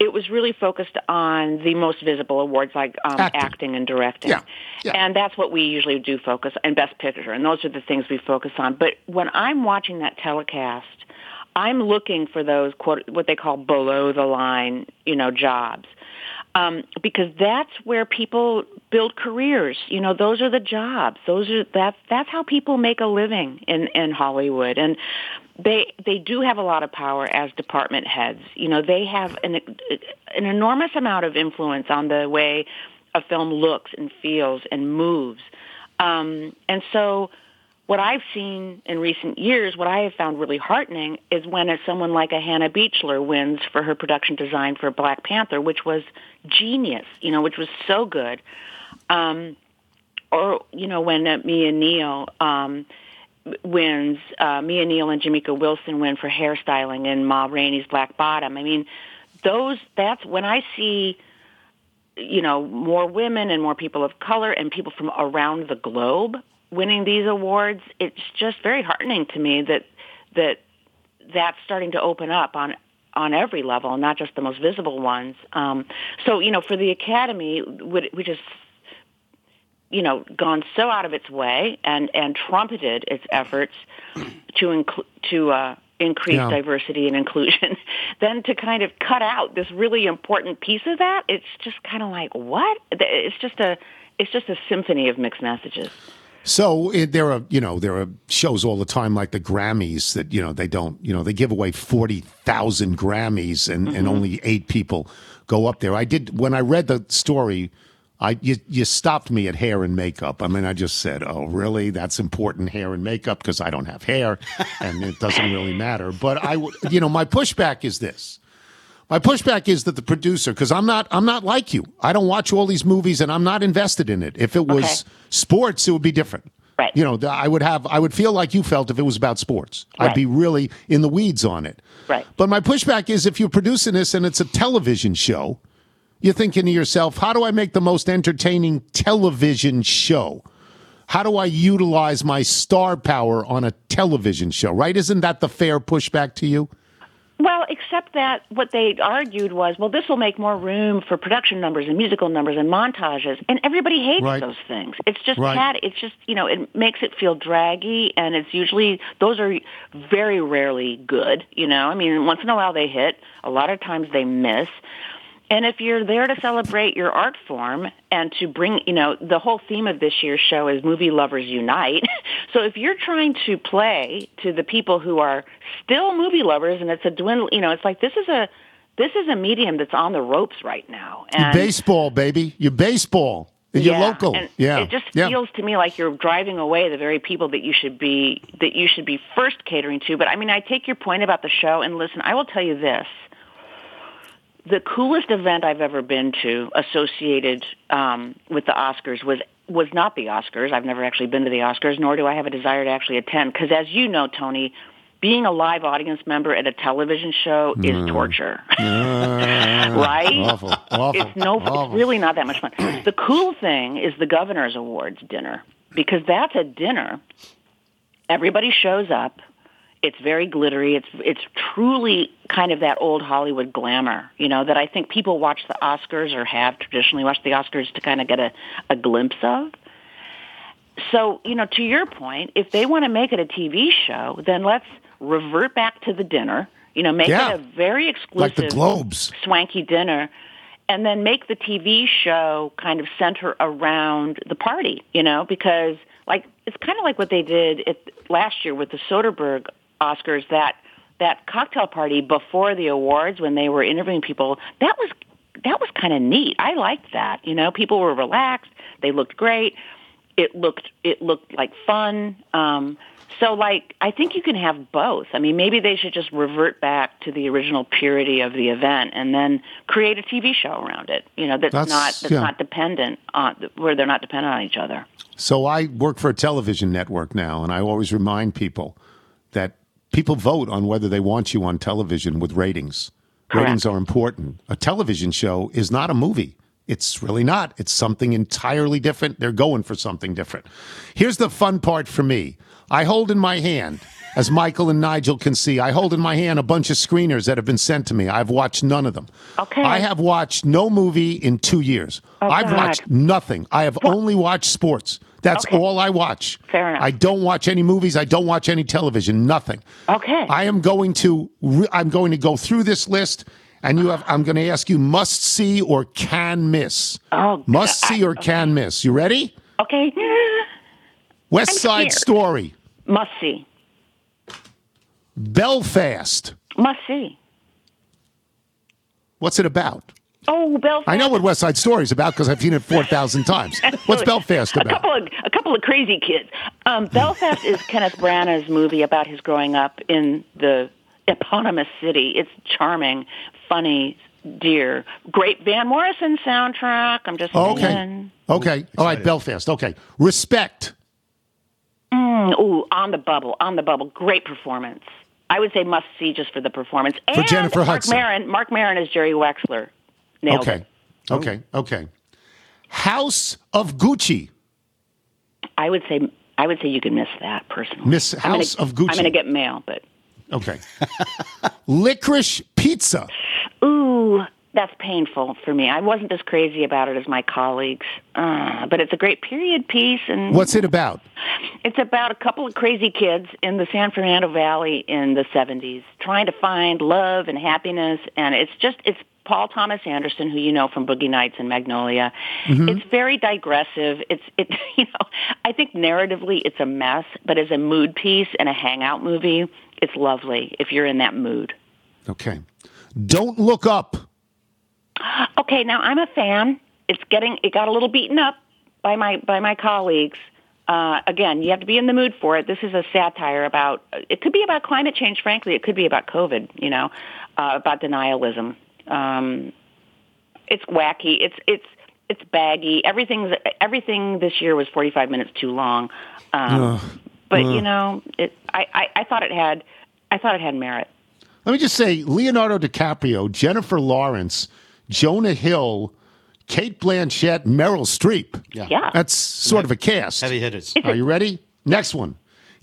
it was really focused on the most visible awards like um, Acting. acting. and directing, Yeah, yeah. and that's what we usually do focus and Best Picture, and those are the things we focus on. But when I'm watching that telecast, I'm looking for those quote what they call below the line, you know, jobs um, because that's where people build careers. You know, those are the jobs. Those are that's that's how people make a living in in Hollywood, and they they do have a lot of power as department heads. You know, they have an an enormous amount of influence on the way a film looks and feels and moves, um, and so what I've seen in recent years, what I have found really heartening is when a, someone like a Hannah Beachler wins for her production design for Black Panther, which was genius, you know, which was so good. Um, or, you know, when uh, Mia Neal um, wins, uh, Mia Neal and Jamika Wilson win for hairstyling in Ma Rainey's Black Bottom. I mean, those, that's when I see you know, more women and more people of color and people from around the globe winning these awards, it's just very heartening to me that that that's starting to open up on on every level, not just the most visible ones. Um, so, you know, for the Academy, would- which has, you know, gone so out of its way and and trumpeted its efforts to to uh, increase Yeah. diversity and inclusion, (laughs) then to kind of cut out this really important piece of that, it's just kind of like what? It's just a it's just a symphony of mixed messages. So it, there are, you know, there are shows all the time like the Grammys that you know they don't, you know, they give away forty thousand Grammys and and mm-hmm. only eight people go up there. I did when I read the story. I you, you stopped me at hair and makeup. I mean, I just said, "Oh, really? That's important, hair and makeup, because I don't have hair, and it doesn't really matter." But I, you know, my pushback is this: my pushback is that the producer, because I'm not, I'm not like you. I don't watch all these movies, and I'm not invested in it. If it was Okay. sports, it would be different. Right. You know, I would have, I would feel like you felt if it was about sports. Right. I'd be really in the weeds on it. Right. But my pushback is if you're producing this and it's a television show, you're thinking to yourself, how do I make the most entertaining television show? how do I utilize my star power on a television show? Right? Isn't that the fair pushback to you? Well, except that what they argued was, well, this will make more room for production numbers and musical numbers and montages, and everybody hates Right. those things. It's just Right. cat. It's just you know, it makes it feel draggy, and it's usually those are very rarely good. You know, I mean, once in a while they hit. A lot of times they miss. And if you're there to celebrate your art form and to bring, you know, the whole theme of this year's show is movie lovers unite. (laughs) so if you're trying to play to the people who are still movie lovers and it's a dwindle, you know, it's like this is a this is a medium that's on the ropes right now. You And baseball, baby. You baseball. You're yeah, local. And yeah. It just yeah. feels to me like you're driving away the very people that you should be that you should be first catering to. But I mean, I take your point about the show, and listen, I will tell you this: the coolest event I've ever been to associated um, with the Oscars was was not the Oscars. I've never actually been to the Oscars, nor do I have a desire to actually attend. Because as you know, Tony. Being a live audience member at a television show is torture, (laughs) right? Awful. Awful. It's no, awful. it's really not that much fun. The cool thing is the governor's awards dinner because that's a dinner. Everybody shows up. It's very glittery. It's it's truly kind of that old Hollywood glamour, you know, that I think people watch the Oscars or have traditionally watched the Oscars to kind of get a, a glimpse of. So, you know, to your point, if they want to make it a TV show, then let's revert back to the dinner. You know, make Yeah. it a very exclusive, Like the Globes. swanky dinner, and then make the TV show kind of center around the party. You know, because like it's kind of like what they did at, last year with the Soderbergh Oscars. That that cocktail party before the awards when they were interviewing people. That was that was kind of neat. I liked that. You know, people were relaxed. They looked great. It looked it looked like fun. Um, so, like, I think you can have both. I mean, maybe they should just revert back to the original purity of the event and then create a TV show around it. You know, that's, That's- not that's yeah. not dependent on where they're not dependent on each other. So I work for a television network now, and I always remind people that people vote on whether they want you on television with ratings. Ratings are important. A television show is not a movie. It's really not. It's something entirely different. They're going for something different. Here's the fun part for me. I hold in my hand, as Michael and Nigel can see, I hold in my hand a bunch of screeners that have been sent to me. I've watched none of them. Okay. I have watched no movie in two years. I've God. watched nothing. I have only watched sports. That's Okay. all I watch. Fair enough. I don't watch any movies. I don't watch any television. Nothing. Okay. I am going to. Re- I'm going to go through this list, and you have. I'm going to ask you must see or can miss. Oh, must see or can miss. You ready? okay. (laughs) West I'm Side scared. Story, Must see. Belfast. Must see. What's it about? Oh, Belfast. I know what West Side Story is about because I've seen it four thousand times. (laughs) What's Belfast about? a couple of a couple of crazy kids. Um, Belfast is Kenneth Branagh's movie about his growing up in the eponymous city. It's charming, funny, dear, great Van Morrison soundtrack. I'm just Okay. saying. Okay. All right. Belfast. Okay. Respect. Mm, ooh, on the bubble, on the bubble. Great performance. I would say must see just for the performance. For and Jennifer Mark Hudson. Maron. Marc Maron is Jerry Wexler. Nailed Okay. it. Okay. Okay. House of Gucci. I would say I would say you can miss that personally. Miss I'm gonna- House of Gucci. I'm going to get mail, but Okay. (laughs) Licorice pizza. Ooh, that's painful for me. I wasn't as crazy about it as my colleagues, uh, but it's a great period piece, and What's it about? it's about a couple of crazy kids in the San Fernando Valley in the '70s trying to find love and happiness, and it's just it's Paul Thomas Anderson, who you know from Boogie Nights and Magnolia. It's very digressive. It's it (laughs) you know I think narratively it's a mess, but as a mood piece and a hangout movie, it's lovely if you're in that mood. Okay. Don't look up. Okay, now I'm a fan. It's getting it got a little beaten up by my by my colleagues. Uh, again, you have to be in the mood for it. This is a satire about. It could be about climate change. Frankly, it could be about COVID. You know, uh, about denialism. Um, it's wacky. It's it's it's baggy. Everything's everything this year was 45 minutes too long. Um, but you know, it. I, I I thought it had. I thought it had merit. Let me just say Leonardo DiCaprio, Jennifer Lawrence, Jonah Hill, Cate Blanchett, Meryl Streep. Yeah. That's sort of a cast. Heavy hitters. Are you ready? Next one.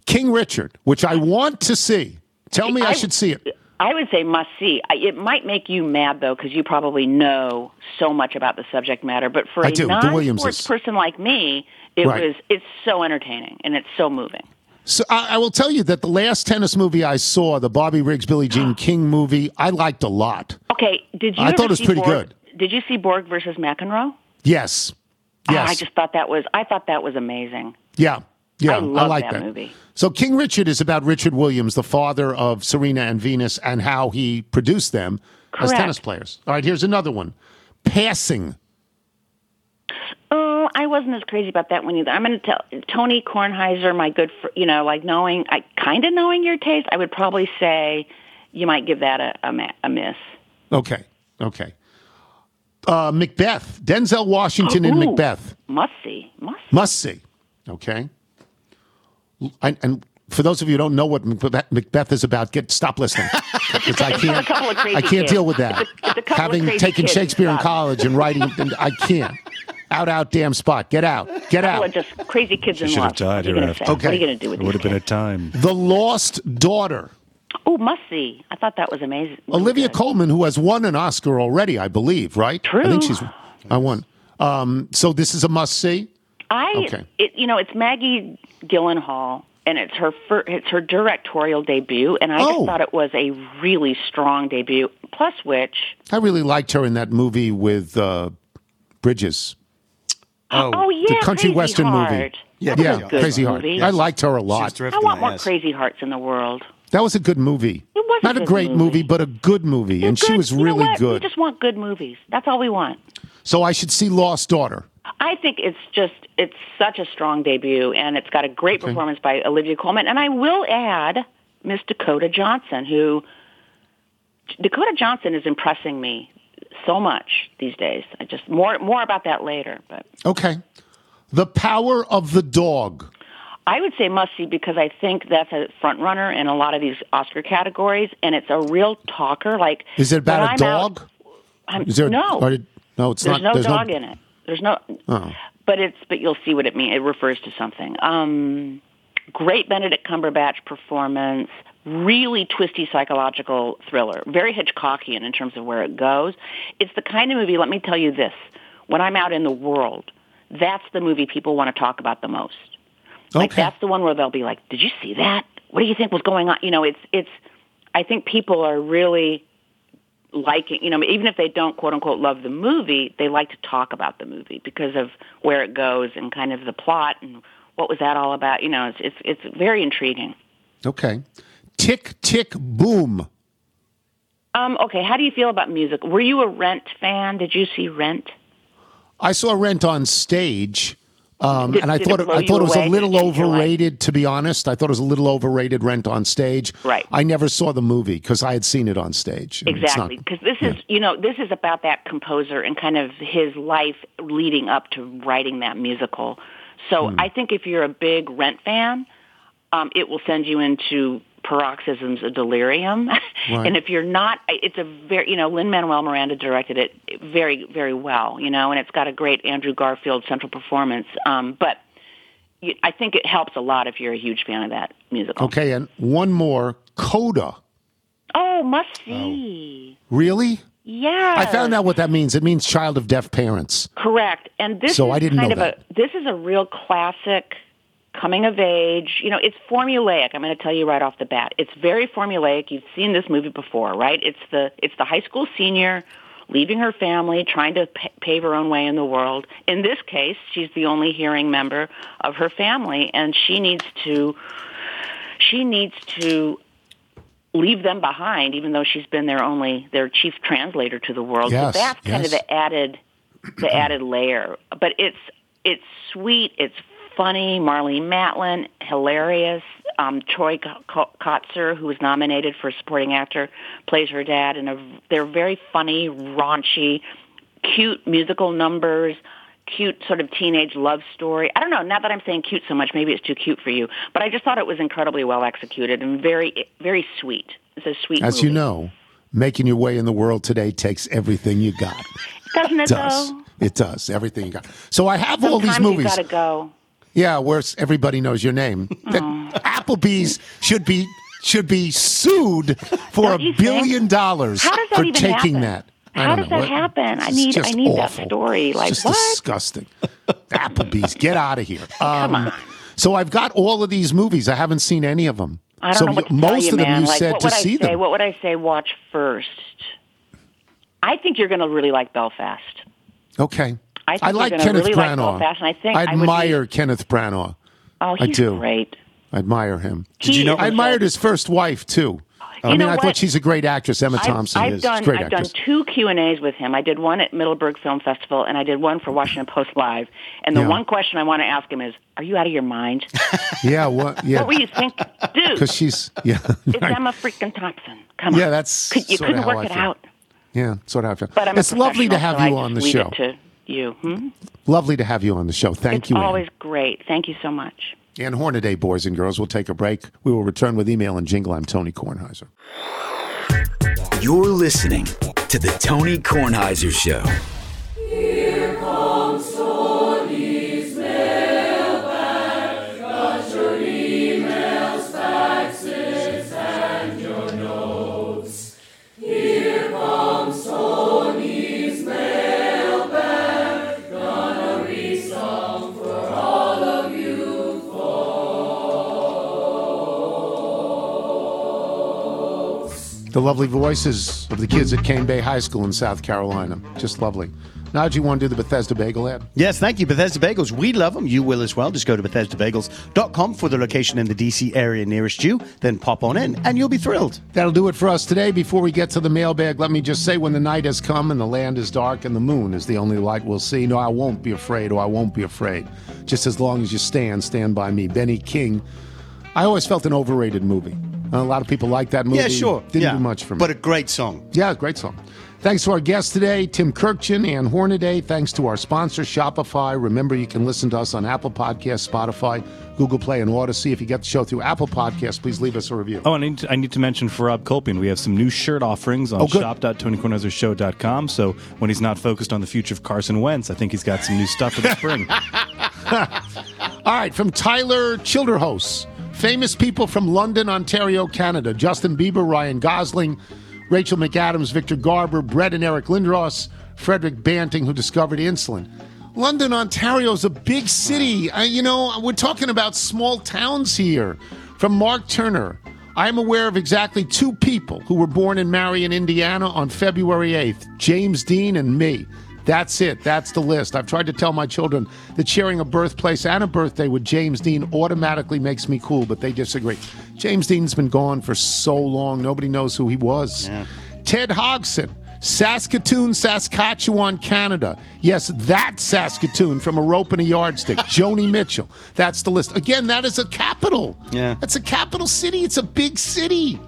King Richard, which I want to see. Tell me I, I- should see it. I would say must see. It might make you mad though, because you probably know so much about the subject matter. But for I a do. Non-sports person like me, it Right. was it's so entertaining and it's so moving. So I, I will tell you that the last tennis movie I saw, the Bobby Riggs, Billie Jean (gasps) King movie, I liked a lot. Okay, did you? I thought it was pretty Borg? good. Did you see Borg versus McEnroe? Yes. Yes. Ah, I just thought that was I thought that was amazing. Yeah. Yeah, I love like that that, movie. So King Richard is about Richard Williams, the father of Serena and Venus, and how he produced them as tennis players. All right, here's another one. Passing. Oh, I wasn't as crazy about that one either. I'm going to tell Tony Kornheiser, my good, fr- you know, like knowing, I kind of knowing your taste. I would probably say you might give that a, a, a miss. Okay. Okay. Uh, Macbeth. Denzel Washington in Ooh. Macbeth. Must see, must. See. Must see. Okay. And, and for those of you who don't know what Macbeth Macbeth is about, get stop listening (laughs) because I can't. couple of crazy I can't kids. deal with that. It's a- it's a couple of Having crazy taken kids. Shakespeare in college and writing, I can't. Out, out, damn spot. Get out. Get out. just crazy kids in should love. have died what are you hereafter. Okay. What are you going to do with It would have been a time. The Lost Daughter. Oh, must see. I thought that was amazing. Olivia Good. Colman, who has won an Oscar already, I believe, right? I True. think she's. I won. Um, so this is a must see. I, Okay. it, you know, it's Maggie Gyllenhaal, and it's her fir- it's her directorial debut, and I Oh. just thought it was a really strong debut. Plus, which I really liked her in that movie with uh, Bridges. oh, yeah, the country Crazy western Heart. movie. Yeah, That Yeah, Crazy Heart. movie. I liked her a lot. drifting I want more ass. Crazy Hearts in the world. That was a good movie. It was Not a good great movie. movie. but a good movie, They're and she good. was You know really good. We just want good movies. That's all we want. So I should see Lost Daughter. I think it's just it's such a strong debut, and it's got a great performance by Olivia Colman. And I will add Miss Dakota Johnson, who Dakota Johnson is impressing me so much these days. I just more more about that later, but Okay. The Power of the Dog. I would say must see because I think that's a front runner in a lot of these Oscar categories, and it's a real talker. Like Is it about a I'm dog? Out, Is there? no, no, it's there's not. no dog in it. There's no. Oh. But it's but you'll see what it means. It refers to something. Um, great Benedict Cumberbatch performance. Really twisty psychological thriller. Very Hitchcockian in terms of where it goes. It's the kind of movie. Let me tell you this: when I'm out in the world, that's the movie people want to talk about the most. Like Okay. that's the one where they'll be like, "Did you see that? What do you think was going on?" You know, it's it's. I think people are really liking, you know, even if they don't quote unquote love the movie, they like to talk about the movie because of where it goes and kind of the plot and what was that all about. You know, it's it's, it's very intriguing. Okay. Tick, tick, boom. Um, okay, how do you feel about music? Were you a Rent fan? Did you see Rent? I saw Rent on stage, um, Did- and I thought it it, I thought it was a little Did it change your life? overrated. To be honest, I thought it was a little overrated. Rent on stage. Right. I never saw the movie because I had seen it on stage. and it's not- Exactly, because this is you know this is about that composer and kind of his life leading up to writing that musical. So Hmm. I think if you're a big Rent fan, um, it will send you into paroxysms of delirium. (laughs) Right. and if you're not, it's a very you know Lin Manuel Miranda directed it very very well, you know, and it's got a great Andrew Garfield central performance. Um, but you, I think it helps a lot if you're a huge fan of that musical. Okay, and one more. Coda. Oh, must see. Really? Yeah. I found out what that means. It means child of deaf parents. Correct. And this So is I didn't kind know of that. a this is a real classic coming of age. You know, it's formulaic. I'm going to tell you right off the bat. It's very formulaic. You've seen this movie before, right? It's the it's the high school senior leaving her family, trying to pa pave her own way in the world. In this case, she's the only hearing member of her family and she needs to she needs to leave them behind even though she's been their only their chief translator to the world. Yes, so that's kind of the added the added layer. But it's it's sweet, it's funny. Marlee Matlin, hilarious. Um, Troy Ko- Ko- Kotsur, who was nominated for supporting actor, plays her dad, and they're very funny, raunchy, cute musical numbers. Cute sort of teenage love story. I don't know. Now that I'm saying cute so much, maybe it's too cute for you. But I just thought it was incredibly well executed and very, very sweet. It's a sweet. As movie. you know, making your way in the world today takes everything you got. doesn't it does. though? It does everything you got. So I have all these Sometimes you movies. got to go. Yeah, where everybody knows your name. (laughs) That Applebee's should be should be sued for a Don't think? billion dollars that for taking happen? that. How does know. that happen? I need- I need that awful. story. It's Like, just what? disgusting. Applebee's, get out of here. (laughs) Um, Come on. So I've got all of these movies. I haven't seen any of them. I don't so know what to most tell you, of them man. you like, said what to I see say? them. What would I say? Watch first. I think you're going to really like Belfast. Okay. I think you're like Kenneth really Branagh. And I think I I would admire Kenneth Branagh. Oh, I he's do. great. I admire him. Did you know- I admired his first wife too. I You mean, know I thought she's a great actress. Emma I've, Thompson I've is done great I've actress. done two Q and A's with him. I did one at Middleburg Film Festival, and I did one for Washington Post Live. And the Yeah. one question I want to ask him is, "Are you out of your mind? (laughs) yeah, what? (laughs) Yeah, What were you thinking, dude? because she's yeah. It's (laughs) right. Emma freaking Thompson. Come on. Yeah, that's Could, you couldn't work I it feel. out. Yeah, sort of how I feel. But I'm it's lovely to have so you I on the show. Leave it to you. Hmm? Lovely to have you on the show. Thank it's you, Ann. always great. Thank you so much. Ann Hornaday, boys and girls. We'll take a break. We will return with email and jingle. I'm Tony Kornheiser. You're listening to the Tony Kornheiser Show. The lovely voices of the kids at Cane Bay High School in South Carolina. Just lovely. Now, do you want to do the Bethesda Bagel ad? Yes, thank you, Bethesda Bagels. We love them. You will as well. Just go to BethesdaBagels.com for the location in the DC area nearest you. Then pop on in, and you'll be thrilled. That'll do it for us today. Before we get to the mailbag, let me just say when the night has come and the land is dark and the moon is the only light we'll see, no, I won't be afraid or I won't be afraid. Just as long as you stand, stand by me. Benny King. I always felt an overrated movie. A lot of people like that movie. Yeah, sure. Didn't yeah. do much for me. But a great song. Yeah, great song. Thanks to our guests today, Tim Kurkjian and Hornaday. Thanks to our sponsor, Shopify. Remember, you can listen to us on Apple Podcasts, Spotify, Google Play, and Audacy. If you get the show through Apple Podcasts, please leave us a review. Oh, and I need, to, I need to mention for Rob Colpian, we have some new shirt offerings on Oh, good. So when he's not focused on the future of Carson Wentz, I think he's got some new stuff for the spring. (laughs) All right, from Tyler Childerhos. Famous people from London, Ontario, Canada. Justin Bieber, Ryan Gosling, Rachel McAdams, Victor Garber, Brett and Eric Lindros, Frederick Banting, who discovered insulin. London, Ontario is a big city. I, you know, we're talking about small towns here. From Mark Turner. I am aware of exactly two people who were born in Marion, Indiana on February 8th James Dean and me. That's it. That's the list. I've tried to tell my children that sharing a birthplace and a birthday with James Dean automatically makes me cool, but they disagree. James Dean's been gone for so long, nobody knows who he was. Ted Hogson, Saskatoon, Saskatchewan, Canada. Yes, that Saskatoon from a rope and a yardstick. (laughs) Joni Mitchell. That's the list. Again, that is a capital. Yeah. That's a capital city. It's a big city.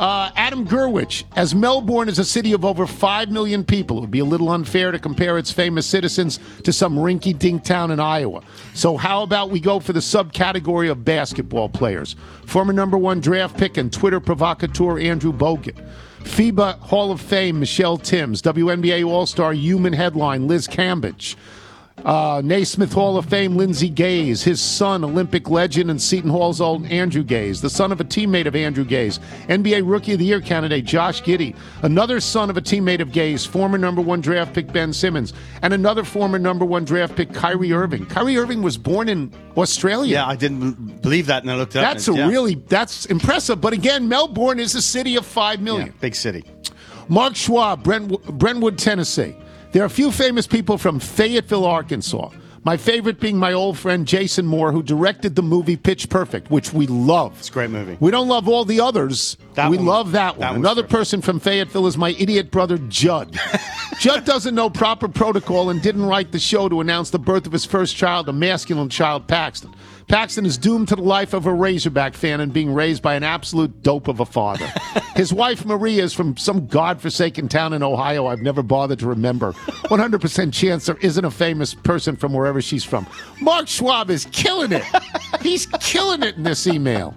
Uh, Adam Gerwich, as Melbourne is a city of over 5 million people, it would be a little unfair to compare its famous citizens to some rinky dink town in Iowa. So, how about we go for the subcategory of basketball players? Former number one draft pick and Twitter provocateur Andrew Bogut. FIBA Hall of Fame Michelle Timms. WNBA All Star Human Headline Liz Cambage. Uh, Naismith Hall of Fame Lindsey Gaze, his son, Olympic legend and Seton Hall's old Andrew Gaze, the son of a teammate of Andrew Gaze, NBA Rookie of the Year candidate Josh Giddey, another son of a teammate of Gaze, former number one draft pick Ben Simmons, and another former number one draft pick Kyrie Irving. Kyrie Irving was born in Australia. Yeah, I didn't believe that, and I looked it up. That's and yeah. really that's impressive. But again, Melbourne is a city of five million. Yeah, big city. Mark Schwab, Brentwood, Brentwood, Tennessee. There are a few famous people from Fayetteville, Arkansas. My favorite being my old friend Jason Moore, who directed the movie Pitch Perfect, which we love. It's a great movie. We don't love all the others. That we one- love that one. that one's Another terrific. person from Fayetteville is my idiot brother Judd. (laughs) Judd doesn't know proper protocol and didn't write the show to announce the birth of his first child, a masculine child, Paxton. Paxton is doomed to the life of a Razorback fan and being raised by an absolute dope of a father. (laughs) His wife, Maria, is from some godforsaken town in Ohio I've never bothered to remember. 100% chance there isn't a famous person from wherever she's from. Mark Schwab is killing it. He's killing it in this email.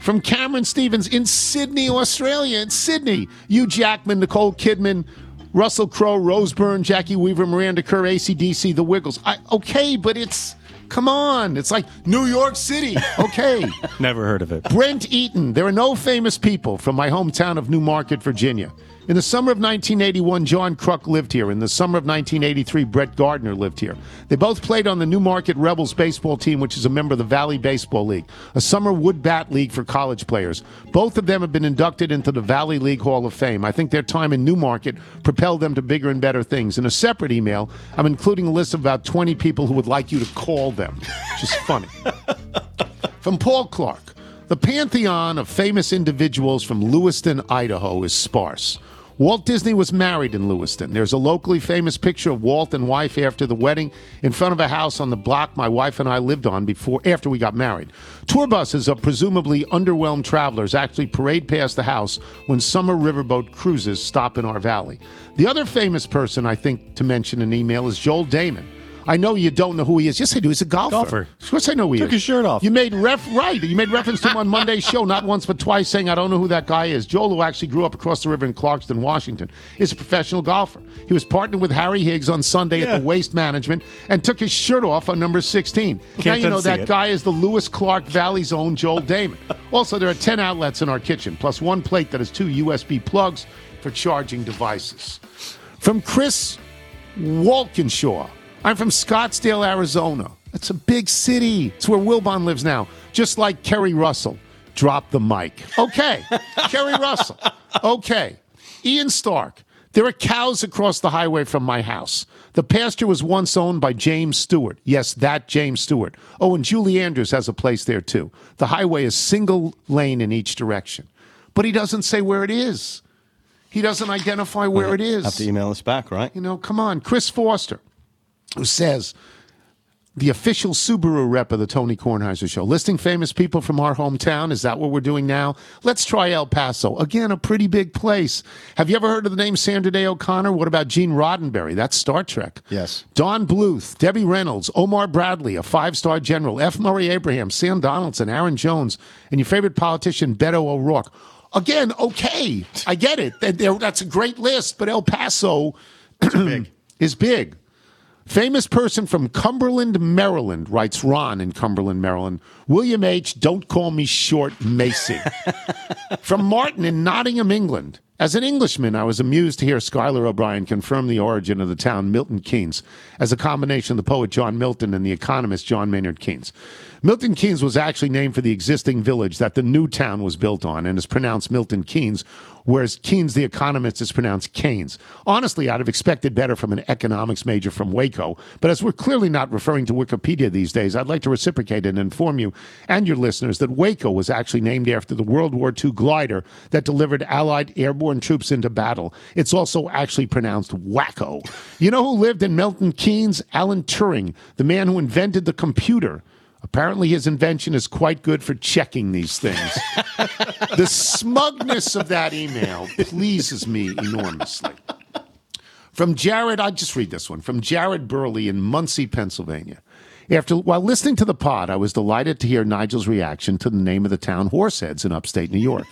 From Cameron Stevens in Sydney, Australia. In Sydney, Hugh Jackman, Nicole Kidman, Russell Crowe, Rose Byrne, Jacki Weaver, Miranda Kerr, ACDC, The Wiggles. I, okay, but it's come on. It's like New York City. Okay. (laughs) Never heard of it. Brent Eaton. There are no famous people from my hometown of Newmarket, Virginia. In the summer of 1981, John Kruk lived here. In the summer of 1983, Brett Gardner lived here. They both played on the Newmarket Rebels baseball team, which is a member of the Valley Baseball League, a summer wood bat league for college players. Both of them have been inducted into the Valley League Hall of Fame. I think their time in Newmarket propelled them to bigger and better things. In a separate email, I'm including a list of about 20 people who would like you to call them, which is funny. (laughs) From Paul Clark. The pantheon of famous individuals from Lewiston, Idaho is sparse. Walt Disney was married in Lewiston. There's a locally famous picture of Walt and wife after the wedding in front of a house on the block my wife and I lived on before after we got married. Tour buses of presumably underwhelmed travelers actually parade past the house when summer riverboat cruises stop in our valley. The other famous person I think to mention in email is Joel Dahmen. I know you don't know who he is. Yes, I do. He's a golfer. Golfer. Of course, I know who he Took is. his shirt off. You made ref right. You made reference to him on Monday's show, not once but twice, saying I don't know who that guy is. Joel, who actually grew up across the river in Clarkston, Washington, is a professional golfer. He was partnered with Harry Higgs on Sunday Yeah. at the Waste Management and took his shirt off on number 16. now Can't you know that it. guy is the Lewis Clark Valley's own Joel Dahmen. (laughs) also, there are 10 outlets in our kitchen, plus one plate that has two USB plugs for charging devices. From Chris Walkinshaw. I'm from Scottsdale, Arizona. It's a big city. It's where Wilbon lives now. Just like Keri Russell. Drop the mic. Okay. (laughs) Keri Russell. Okay. Ian Stark. There are cows across the highway from my house. The pasture was once owned by James Stewart. Yes, that James Stewart. Oh, and Julie Andrews has a place there too. The highway is single lane in each direction. But he doesn't say where it is. He doesn't identify where it is. Have to email us back, right? You know, come on. Chris Foster, who says, the official Subaru rep of the Tony Kornheiser Show, listing famous people from our hometown. Is that what we're doing now? Let's try El Paso. Again, a pretty big place. Have you ever heard of the name Sandra Day O'Connor? What about Gene Roddenberry? That's Star Trek. Yes. Don Bluth, Debbie Reynolds, Omar Bradley, a five star general, F. Murray Abraham, Sam Donaldson, Aaron Jones, and your favorite politician, Beto O'Rourke. Again, okay. I get it. That's a great list, but El Paso (clears throat) is big. Famous person from Cumberland, Maryland, writes Ron in Cumberland, Maryland. William H., don't call me short Macy. (laughs) from Martin in Nottingham, England. As an Englishman, I was amused to hear Schuyler O'Brien confirm the origin of the town Milton Keynes as a combination of the poet John Milton and the economist John Maynard Keynes. Milton Keynes was actually named for the existing village that the new town was built on and is pronounced Milton Keynes, whereas Keynes, the economist, is pronounced Keynes. Honestly, I'd have expected better from an economics major from Waco, but as we're clearly not referring to Wikipedia these days, I'd like to reciprocate and inform you and your listeners that Waco was actually named after the World War II glider that delivered Allied airborne troops into battle. It's also actually pronounced Wacko. You know who lived in Milton Keynes? Alan Turing, the man who invented the computer. Apparently, his invention is quite good for checking these things. (laughs) the smugness of that email pleases me enormously. From Jared, I'll just read this one. From Jared Burley in Muncy, Pennsylvania. After while listening to the pod, I was delighted to hear Nigel's reaction to the name of the town Horseheads in upstate New York.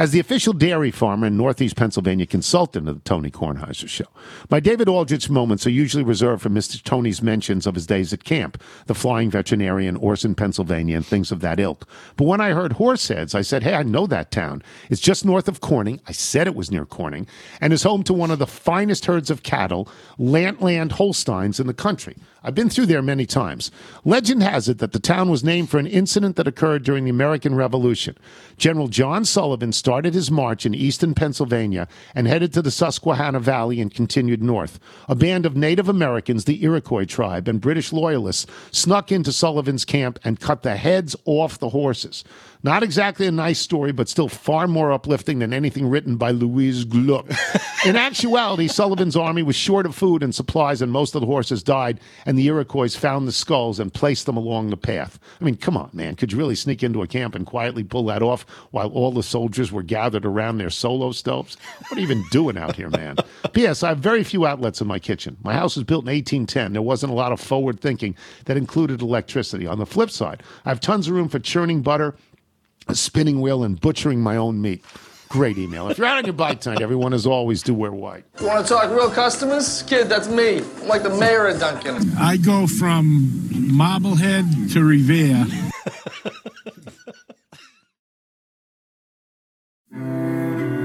As the official dairy farmer and Northeast Pennsylvania consultant of the Tony Kornheiser Show, my David Aldrich moments are usually reserved for Mr. Tony's mentions of his days at camp, the flying veterinarian, Orson, Pennsylvania, and things of that ilk. But when I heard Horseheads, I said, hey, I know that town. It's just north of Corning. I said it was near Corning, and is home to one of the finest herds of cattle, Lantland Holsteins, in the country. I've been through there many times. Legend has it that the town was named for an incident that occurred during the American Revolution. General John Sullivan started his march in eastern Pennsylvania and headed to the Susquehanna Valley and continued north. A band of Native Americans, the Iroquois tribe, and British loyalists snuck into Sullivan's camp and cut the heads off the horses. Not exactly a nice story, but still far more uplifting than anything written by Louise Gluck. (laughs) In actuality, Sullivan's army was short of food and supplies, and most of the horses died, and the Iroquois found the skulls and placed them along the path. I mean, come on, man. Could you really sneak into a camp and quietly pull that off while all the soldiers were gathered around their solo stoves? What are you even doing out here, man? (laughs) P.S. I have very few outlets in my kitchen. My house was built in 1810. There wasn't a lot of forward thinking that included electricity. On the flip side, I have tons of room for churning butter, a spinning wheel and butchering my own meat. Great email. If you're out on your bike tonight, everyone, as always, do wear white. You want to talk real customers? Kid, that's me. I'm like the mayor of Dunkin'. I go from Marblehead to Revere. (laughs)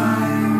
sweet